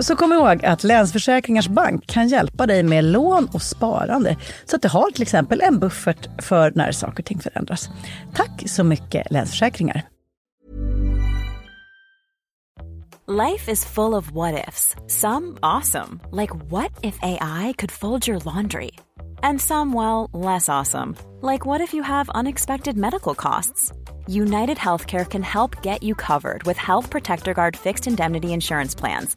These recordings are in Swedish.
Så kom ihåg att Länsförsäkringars Bank kan hjälpa dig med lån och sparande. Så att du har till exempel en buffert för när saker och ting förändras. Tack så mycket Länsförsäkringar. Life is full of what ifs. Some awesome, like what if AI could fold your laundry? And some, well, less awesome, like what if you have unexpected medical costs? United Healthcare can help get you covered with Health Protector Guard fixed indemnity insurance plans.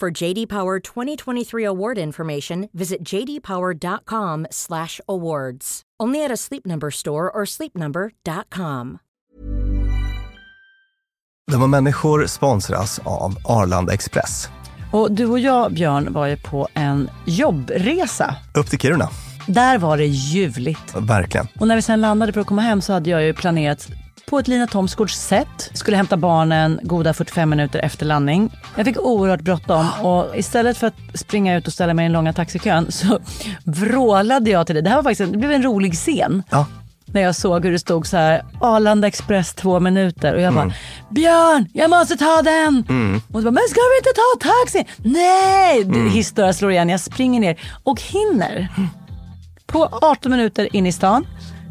For JD Power 2023 award information, visit jdpower.com/awards. Only at a Sleep Number store or sleepnumber.com. Dumma människor sponsras av Arlanda Express. Och du och jag, Björn, var ju på en jobbresa. Upp till Kiruna. Där var det ljuvligt. Verkligen. Och när vi sen landade för att komma hem så hade jag ju planerat på ett Lina Thomsgårds sätt. Skulle hämta barnen goda 45 minuter efter landning. Jag fick oerhört bråttom och istället för att springa ut och ställa mig i den långa taxikön så vrålade jag till dig. Det här var faktiskt en, det blev en rolig scen. Ja. När jag såg hur det stod så här, Arlanda Express två minuter och jag bara, Björn, jag måste ta den! Och du bara, men ska vi inte ta taxi? Nej! Mm. Historia slår igen, jag springer ner och hinner på 18 minuter in i stan,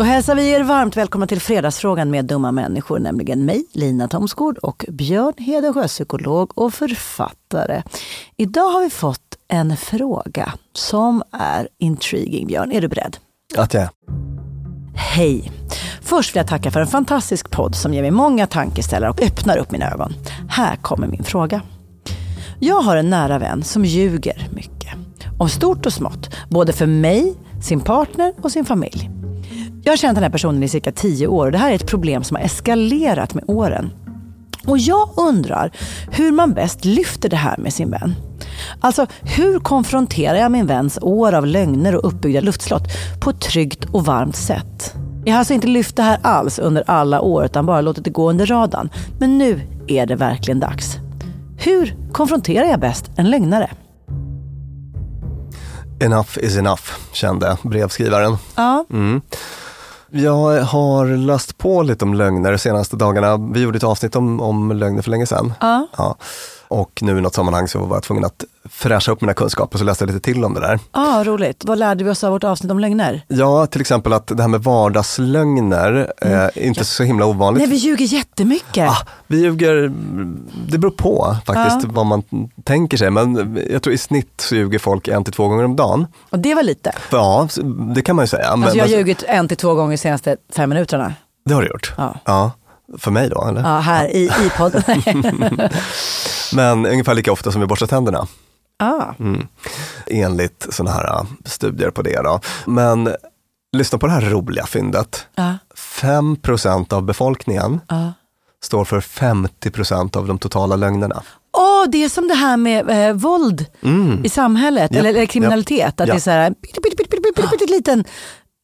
Då hälsar vi er varmt välkomna till Fredagsfrågan med dumma människor, nämligen mig, Lina Thomsgård och Björn Hedensjö, psykolog och författare. Idag har vi fått en fråga som är intriguing. Björn, är du beredd? Att jag Hej! Först vill jag tacka för en fantastisk podd som ger mig många tankeställare och öppnar upp mina ögon. Här kommer min fråga. Jag har en nära vän som ljuger mycket. Om stort och smått, både för mig, sin partner och sin familj. Jag har känt den här personen i cirka tio år och det här är ett problem som har eskalerat med åren. Och jag undrar hur man bäst lyfter det här med sin vän. Alltså, hur konfronterar jag min väns år av lögner och uppbyggda luftslott på ett tryggt och varmt sätt? Jag har alltså inte lyft det här alls under alla år utan bara låtit det gå under radarn. Men nu är det verkligen dags. Hur konfronterar jag bäst en lögnare? Enough is enough, kände brevskrivaren. Ja, Jag har läst på lite om lögner de senaste dagarna. Vi gjorde ett avsnitt om, om lögner för länge sedan. Ja. Ja. Och nu i något sammanhang så var jag tvungen att fräscha upp mina kunskaper, så läste jag lite till om det där. Ah, roligt. Vad lärde vi oss av vårt avsnitt om lögner? Ja, till exempel att det här med vardagslögner är inte så himla ovanligt. Nej, vi ljuger jättemycket. Ah, vi ljuger, det beror på faktiskt vad man tänker sig, men jag tror i snitt så ljuger folk en till två gånger om dagen. Och det var lite. Ja, det kan man ju säga. Men, Alltså jag har men- ljugit en till två gånger de senaste fem minuterna. Det har du gjort? Ja. För mig då, eller? Ja, här i, i podden. Men ungefär lika ofta som vi borstar tänderna. ah. Mm. Enligt sådana här äh, studier på det. Då. Men lyssna på det här roliga fyndet. Ja. 5 av befolkningen Ja. står för 50% av de totala lögnerna. Åh, det är som det här med eh, våld i samhället, Japp, eller, eller kriminalitet. Att det är så här, pytte, pytte, pytte, pytte, pytte, pytte, liten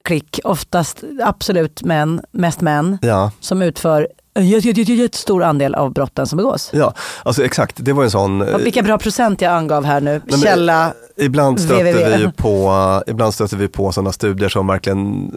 klick, oftast absolut män, mest män, Ja, som utför en jät- jät- jät- jättestor andel av brotten som begås. ja, alltså exakt. Det var en sån... Vilka bra procent jag angav här nu. men- Källa, Ibland stöter www. vi på, ibland stöter vi på sådana studier som verkligen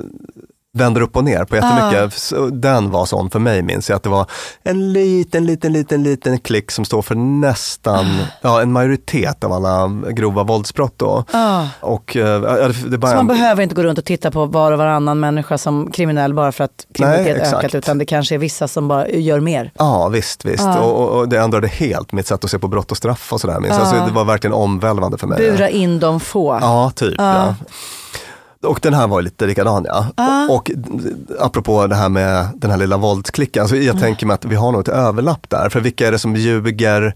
vänder upp och ner på jättemycket. Ah. Den var sån för mig minns jag, att det var en liten, liten, liten, liten klick som står för nästan, Ah. ja en majoritet av alla grova våldsbrott då. ah. Och eh, ja, det, bara Så man behöver inte gå runt och titta på var och varannan människa som kriminell bara för att kriminalitet Nej, ökat, utan det kanske är vissa som bara gör mer. Ja visst, visst. Ja. Och, och, det ändrade helt mitt sätt att se på brott och straff och sådär. minns. Alltså, det var verkligen omvälvande för mig. Bura in de få. Ja, typ. Ja. Och den här var lite likadan ja. Och, och apropå det här med den här lilla våldsklicken, alltså jag tänker mig att vi har nog ett överlapp där. För vilka är det som ljuger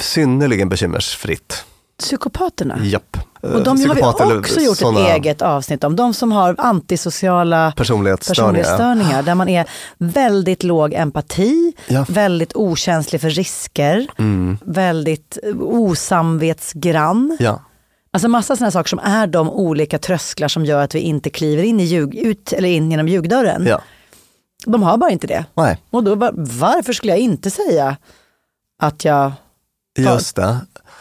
synnerligen bekymmersfritt? Psykopaterna. Japp. Och de har vi också gjort såna ett eget avsnitt om. De som har antisociala Personlighetsstörningar. personlighetsstörningar. Där man är väldigt låg empati, Ja. väldigt okänslig för risker, väldigt eh, osamvetsgrann. Ja. Alltså massa sådana saker som är de olika trösklar som gör att vi inte kliver in, i ljug, ut, eller in genom ljugdörren. ja. De har bara inte det. Nej, Och då bara, varför skulle jag inte säga att jag just det.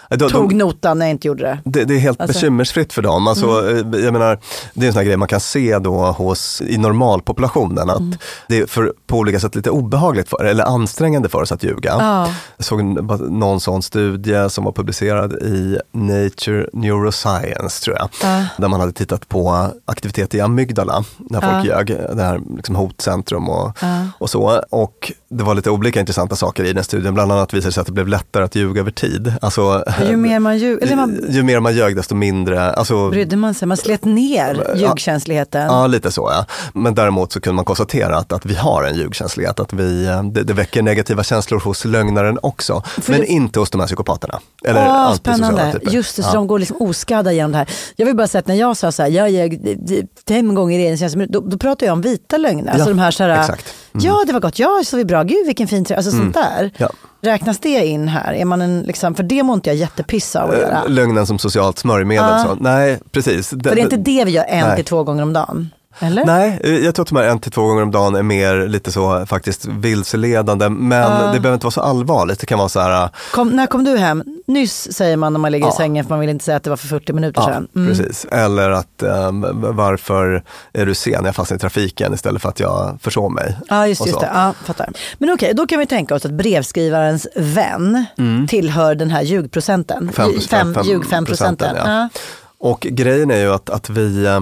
De, tog notan när jag inte gjorde det? det, det är helt Alltså- bekymmersfritt för dem. Alltså, Mm. eh, jag menar, det är en sån här grej man kan se då hos, i normalpopulationen, att Mm. det är för, på olika sätt lite obehagligt för eller ansträngande för oss att ljuga. Ja. Jag såg någon sån studie som var publicerad i Nature Neuroscience tror jag. Ja. Där man hade tittat på aktivitet i amygdala när folk ljög, det här liksom hotcentrum och, och så. Och det var lite olika intressanta saker i den studien, bland annat visade det sig att det blev lättare att ljuga över tid. Alltså, Ju mer man ljuger, eller man ju mer man ljög desto mindre, alltså, brydde man sig, man slet ner ljugkänsligheten. Ja, lite så ja. Men däremot så kunde man konstatera att, att vi har en ljugkänslighet, att vi, eh, det, det väcker negativa känslor hos lögnaren också. men det- inte hos de här psykopaterna. Eller Åh, antisociala spännande. typer. Just det, så ja. de går liksom oskadda genom det här. Jag vill bara säga att när jag sa så här, jag ljög fem gånger i en känns då, då pratar jag om vita lögner. Alltså Ja, de här så här, exakt. Mm. ja det var gott, ja så vi bra, gud vilken fin tröja, alltså sånt där. Ja. Räknas det in här? Är man en, liksom, för det mår inte jag jättepiss av att göra. Eh, Lögnen som socialt smörjmedel. Så. Nej, precis. För det är inte det vi gör en Nej. till två gånger om dagen. Eller? Nej, jag tror att de här en till två gånger om dagen är mer lite så faktiskt vilseledande. Men det behöver inte vara så allvarligt. Det kan vara så här, eh, Kom, när kom du hem? Nyss säger man när man ligger i Ja. sängen för man vill inte säga att det var för 40 minuter ja, sedan. Mm. precis. Eller att eh, varför är du sen? Jag fastnade i trafiken istället för att jag försov mig. Ja, just, just det. Ja, fattar. Men okej, då kan vi tänka oss att brevskrivarens vän tillhör den här ljugprocenten. Mm. Fem- Fem, fem- ljug 5 procenten. Ja. Och grejen är ju att, att vi, eh,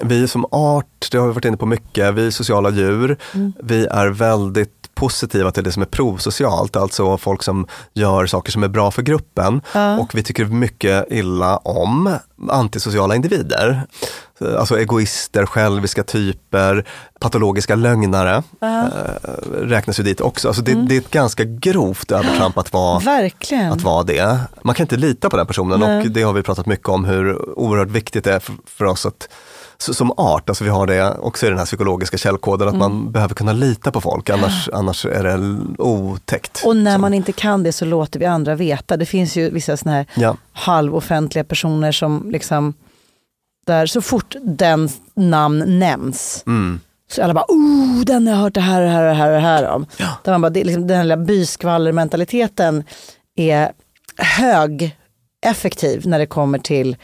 vi som art, det har vi varit inne på mycket, vi är sociala djur, Mm. vi är väldigt positiva till det som är provsocialt, alltså folk som gör saker som är bra för gruppen. Och vi tycker mycket illa om antisociala individer. Alltså egoister, själviska typer, patologiska lögnare eh, räknas ju dit också. Alltså det, Mm. det är ett ganska grovt övertramp att vara Verkligen. att vara det. Man kan inte lita på den personen och det har vi pratat mycket om hur oerhört viktigt det är för, för oss att som art, alltså vi har det också i den här psykologiska källkoden, att Mm. man behöver kunna lita på folk, annars, annars är det otäckt. Och när Så. man inte kan det så låter vi andra veta. Det finns ju vissa såna här Ja. halvoffentliga personer som liksom, där så fort den namn nämns Mm. så alla bara, oh, den har jag hört det här och det här och det här, och det här om. Där man bara, det, liksom, den här lilla byskvallermentaliteten är hög effektiv när det kommer till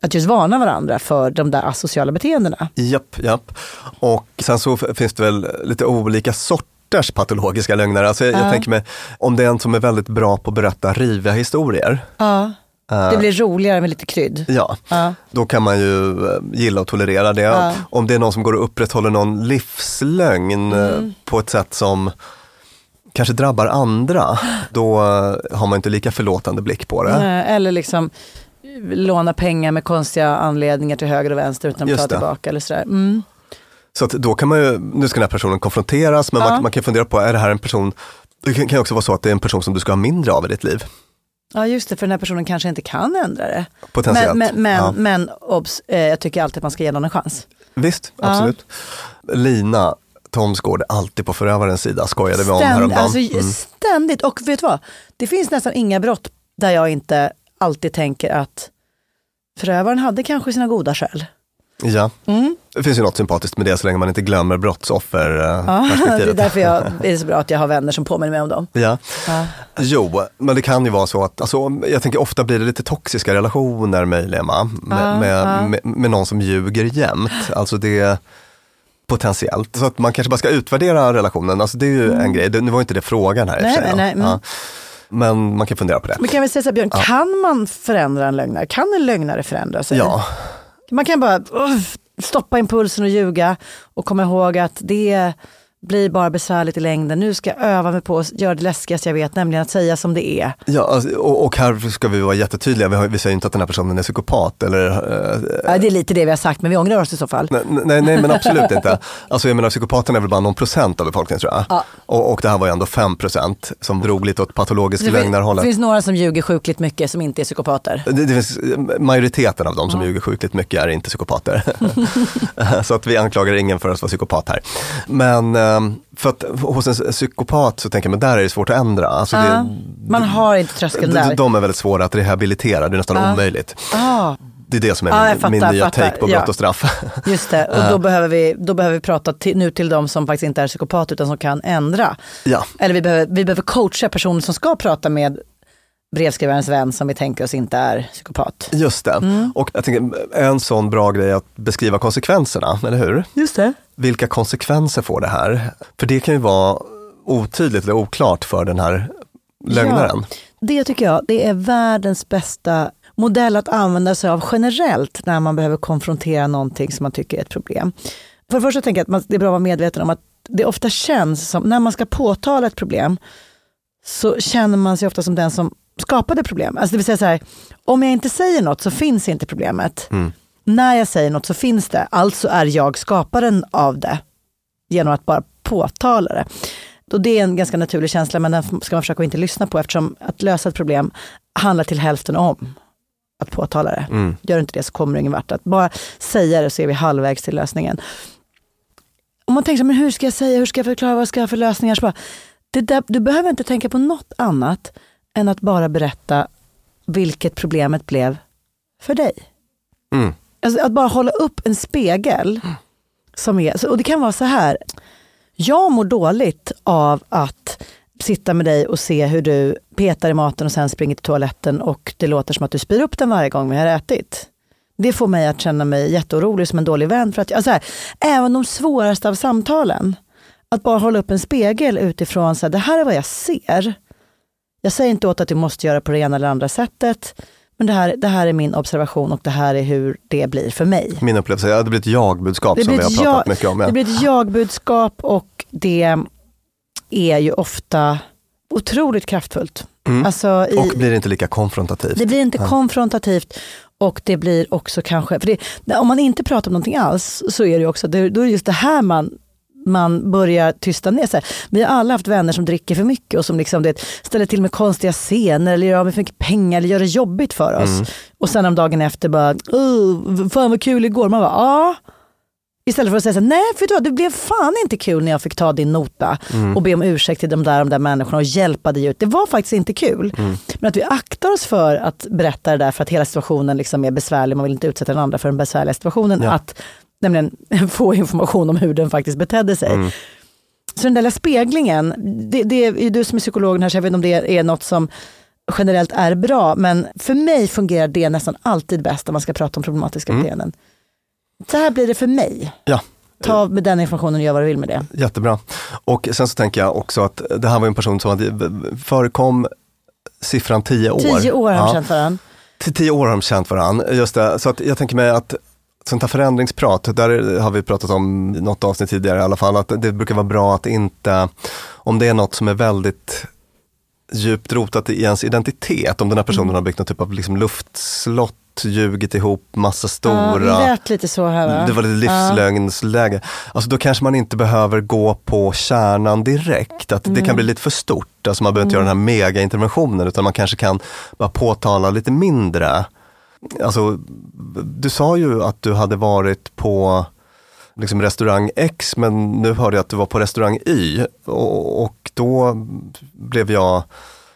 att just varna varandra för de där asociala beteendena. Japp, japp. Och sen så finns det väl lite olika sorters patologiska lögner. Alltså jag, jag tänker mig, om det är en som är väldigt bra på att berätta riviga historier. Ja. Det blir roligare med lite krydd. Ja, Ja. då kan man ju eh, gilla och tolerera det. Ja. Om det är någon som går och upprätthåller någon livslögn eh, Mm. på ett sätt som kanske drabbar andra, då eh, har man inte lika förlåtande blick på det. Eh, Eller liksom låna pengar med konstiga anledningar till höger och vänster utan att Just ta det. tillbaka. Eller sådär. Mm. Så då kan man ju, nu ska den här personen konfronteras, men Ja. man, man kan fundera på, är det här en person, det kan ju också vara så att det är en person som du ska ha mindre av i ditt liv. Ja just det, för den här personen kanske inte kan ändra det. Potentiellt. Men, men, men, Ja. men obs, eh, jag tycker alltid att man ska ge någon en chans. Visst, absolut. Lina Thomsgård är alltid på förövarens sida, skojade vi om Ständ, häromdagen. alltså, Mm. Ständigt, och vet du vad? Det finns nästan inga brott där jag inte alltid tänker att förövaren hade kanske sina goda skäl. Ja, Mm. det finns ju något sympatiskt med det så länge man inte glömmer Ja, brottsofferperspektivet. det är därför jag, det är så bra att jag har vänner som påminner mig om dem. Ja. Ja. Jo, men det kan ju vara så att, alltså, jag tänker ofta blir det lite toxiska relationer möjligen? Med, Ja, med, ja. Med, med någon som ljuger jämt. Alltså det potentiellt. Så att man kanske bara ska utvärdera relationen, alltså det är ju en grej. Det, nu var inte det frågan här i och Mm. För sig. nej, nej, mm. Ja. Men man kan fundera på det. Men kan vi säga så här, Björn, kan man förändra en lögnare? Kan en lögnare förändra sig? Ja, Man kan bara uff, stoppa impulsen och ljuga och komma ihåg att det blir bara besvärligt i längden. Nu ska jag öva mig på att göra det läskigaste jag vet, nämligen att säga som det är. ja alltså, och, och här ska vi vara jättetydliga. Vi, har, vi säger inte att den här personen är psykopat eller eh, Ja, det är lite det vi har sagt, men vi ångrar oss i så fall. Nej, nej, nej men absolut inte. Alltså jag menar psykopaterna är väl bara någon procent av befolkningen tror jag. Ja. Och, och det här var ju ändå 5 procent som drog lite åt patologisk Det fin- lögnarhållet. finns några som ljuger sjukligt mycket som inte är psykopater. Det, det finns, majoriteten av de som ljuger sjukligt mycket är inte psykopater. så att vi anklagar ingen för att vara psykopat här. Men eh, för att hos en psykopat så tänker men där är det svårt att ändra. Alltså Ja, det, man har inte tröskeln där. de är väldigt svåra att rehabilitera, det är nästan Ja. omöjligt. Ah, Det är det som är Ja, min, fattar, min nya fattar. take på Ja. brott och straff. just det, och då behöver vi, då behöver vi prata till, nu till de som faktiskt inte är psykopat utan som kan ändra. ja. Eller vi behöver, vi behöver coacha personer som ska prata med brevskrivarens vän som vi tänker oss inte är psykopat. Just det. Mm. Och jag tänker, en sån bra grej att beskriva konsekvenserna, eller hur? Just det. Vilka konsekvenser får det här? För det kan ju vara otydligt eller oklart för den här lögnaren. Det tycker jag, det är världens bästa modell att använda sig av generellt när man behöver konfrontera någonting som man tycker är ett problem. För det första tänker jag att man, det är bra att vara medveten om att det ofta känns som, när man ska påtala ett problem, så känner man sig ofta som den som skapade problem. Alltså det vill säga så här, om jag inte säger något så finns inte problemet. När jag säger något så finns det, alltså är jag skaparen av det. Genom att bara påtala det. Och det är en ganska naturlig känsla, men den ska man försöka inte lyssna på eftersom att lösa ett problem handlar till hälften om att påtala det. Mm. Gör inte det så kommer du ingen vart. Att bara säga det så är vi halvvägs till lösningen. Om man tänker så men hur ska jag säga, hur ska jag förklara, vad ska jag ha för lösningar? Så bara, det där, du behöver inte tänka på något annat än att bara berätta vilket problemet blev för dig. Mm. Alltså att bara hålla upp en spegel. Som är, och det kan vara så här. Jag mår dåligt av att sitta med dig och se hur du petar i maten och sen springer till toaletten och det låter som att du spyr upp den varje gång vi har ätit. Det får mig att känna mig jätteorolig som en dålig vän. För att, alltså här, även de svåraste av samtalen, att bara hålla upp en spegel utifrån, så här, det här är vad jag ser. Jag säger inte åt att du måste göra på det ena eller andra sättet, men det här, det här är min observation och det här är hur det blir för mig. Min upplevelse att det blir ett jag-budskap som vi har pratat jag- mycket om. Ja. Det blir ett jag-budskap och det är ju ofta otroligt kraftfullt. Mm. Alltså i, Och blir inte lika konfrontativt. det blir inte konfrontativt och det blir också kanske, för det, om man inte pratar om någonting alls så är det ju också, det, då är det just det här man man börjar tysta ner sig. Vi har alla haft vänner som dricker för mycket och som liksom, det, ställer till med konstiga scener eller gör av med för mycket pengar eller gör det jobbigt för oss. Och sen om dagen efter bara, "Åh, fan vad kul igår. Man bara, ja. Istället för att säga så här, nej för du, det blev fan inte kul när jag fick ta din nota och be om ursäkt till de där, de där människorna och hjälpa dig ut. Det var faktiskt inte kul. Men att vi aktar oss för att berätta det där för att hela situationen liksom är besvärlig, man vill inte utsätta den andra för den besvärliga situationen. Ja. Att nämligen få information om hur den faktiskt betedde sig. Så den där lilla speglingen, det, det är du som är psykologen här så jag vet inte om det är något som generellt är bra, men för mig fungerar det nästan alltid bäst om man ska prata om problematiska Mm. beteenden. Så här blir det för mig. Ja, Ta med den informationen och gör vad du vill med det. jättebra. Och sen så tänker jag också att det här var en person som hade, förekom siffran 10 år. Tio år har de Ja. känt varandra. Till tio år har de känt varandra, just det. Så att jag tänker mig att sånt här förändringsprat, där har vi pratat om något avsnitt tidigare i alla fall, att det brukar vara bra att inte, om det är något som är väldigt djupt rotat i ens identitet, om den här personen Mm. har byggt någon typ av liksom luftslott, ljugit ihop massa Ja, stora, det lät lite så här va? det var lite livslögnsläge. Alltså då kanske man inte behöver gå på kärnan direkt, att det Mm. kan bli lite för stort. Alltså man behöver inte göra den här mega-interventionen utan man kanske kan bara påtala lite mindre. Alltså, du sa ju att du hade varit på liksom restaurang X men nu hörde jag att du var på restaurang Y. Och, och då blev jag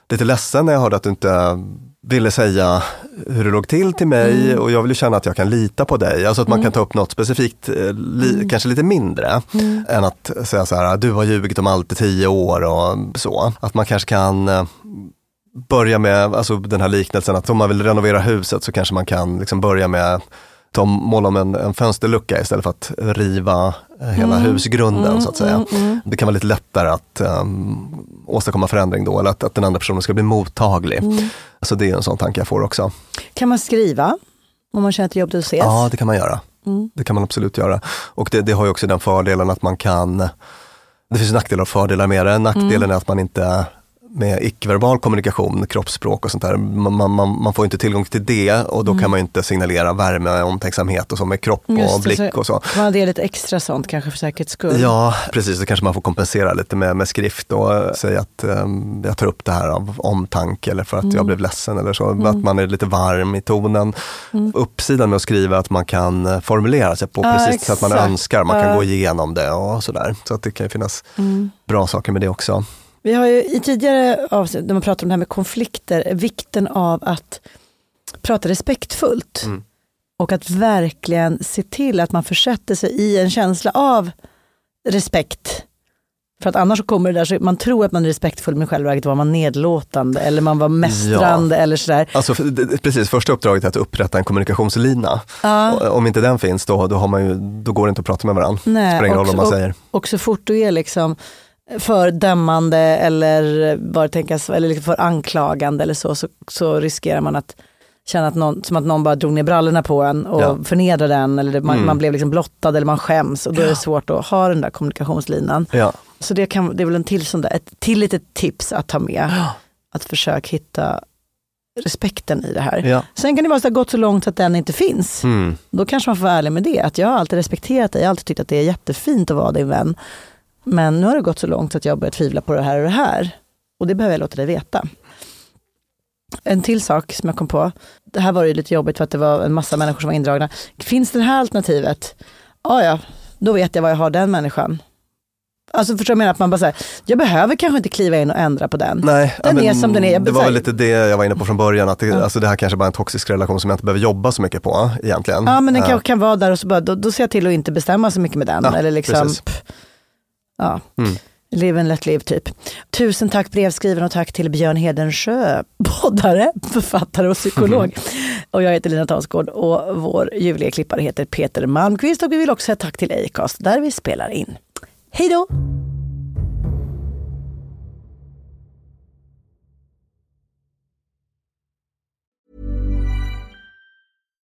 lite ledsen när jag hörde att du inte ville säga hur det låg till till mig. Och jag vill ju känna att jag kan lita på dig. Alltså att man kan ta upp något specifikt, eh, li, kanske lite mindre, än att säga så här, du har ljugit om allt i tio år och så. Att man kanske kan eh, börja med alltså den här liknelsen att om man vill renovera huset så kanske man kan liksom börja med ta mål om en, en fönsterlucka istället för att riva eh, hela husgrunden så att säga. Det kan vara lite lättare att um, åstadkomma förändring då eller att, att den andra personen ska bli mottaglig. Så det är en sån tanke jag får också. Kan man skriva om man känner att det är jobbigt att ses? Ja, det kan man göra. Det kan man absolut göra. Och det, det har ju också den fördelen att man kan, det finns nackdelar och fördelar med det. Nackdelen är att man inte med icke-verbal kommunikation, kroppsspråk och sånt där, man, man, man får inte tillgång till det och då kan man inte signalera värme, omtänksamhet och så med kropp Just och det, blick och så. Man ha det lite extra sånt kanske för säkerhets skull? Ja, precis. Det kanske man får kompensera lite med, med skrift och eh, säga att ehm, jag tar upp det här av omtanke eller för att jag blev ledsen eller så. Att man är lite varm i tonen. Uppsidan med att skriva är att man kan eh, formulera sig på Ja, precis så att man exakt. önskar. Man kan Ja. gå igenom det och sådär. Så att det kan finnas bra saker med det också. Vi har ju i tidigare avsnitt, när man pratar om det här med konflikter, vikten av att prata respektfullt. Mm. Och att verkligen se till att man försätter sig i en känsla av respekt. För att annars så kommer det där, så man tror att man är respektfull men själva verket var man nedlåtande eller man var mästrande eller sådär. Alltså, precis, första uppdraget är att upprätta en kommunikationslina. Ja. Om inte den finns då, då, har man ju, då går det inte att prata med varandra. Nej, Spelar ingen roll vad man och- säger. Och så fort du är liksom för dömande eller vad tänkas, eller liksom för anklagande eller så, så, så riskerar man att känna att någon, som att någon bara drog ner brallorna på en och Ja. förnedrade den eller det, man, Mm. man blev liksom blottad eller man skäms och då är det svårt att ha den där kommunikationslinan. Ja. Så det, kan, det är väl en till, sån där, ett till litet tips att ta med. Att försöka hitta respekten i det här. Ja. Sen kan det vara så att det har gått så långt att den inte finns. Mm. Då kanske man får vara ärlig med det. Att jag har alltid respekterat dig, jag har alltid tyckt att det är jättefint att vara din vän. Men nu har det gått så långt så att jag börjar tvivla på det här och det här. Och det behöver jag låta dig veta. En till sak som jag kom på. Det här var ju lite jobbigt för att det var en massa människor som var indragna. Finns det här alternativet? Ja, ja, då vet jag var jag har den människan. Alltså förstår du vad jag menar? Att man bara säger, jag behöver kanske inte kliva in och ändra på den. Nej, Den ja, är men som den är. Jag Det var väl lite det jag var inne på från början, att det, Ja. alltså det här kanske bara är en toxisk relation som jag inte behöver jobba så mycket på egentligen. Ja men den kanske kan vara där och så bara, då, då ser jag till att inte bestämma så mycket med den. Ja, Eller liksom, precis. pff, ja, Mm. live and let live typ. Tusen tack brevskrivaren och tack till Björn Hedensjö, poddare, författare och psykolog. och jag heter Lina Tansgård och vår ljuvliga klippare heter Peter Malmqvist och vi vill också säga tack till Acast där vi spelar in. Hej då!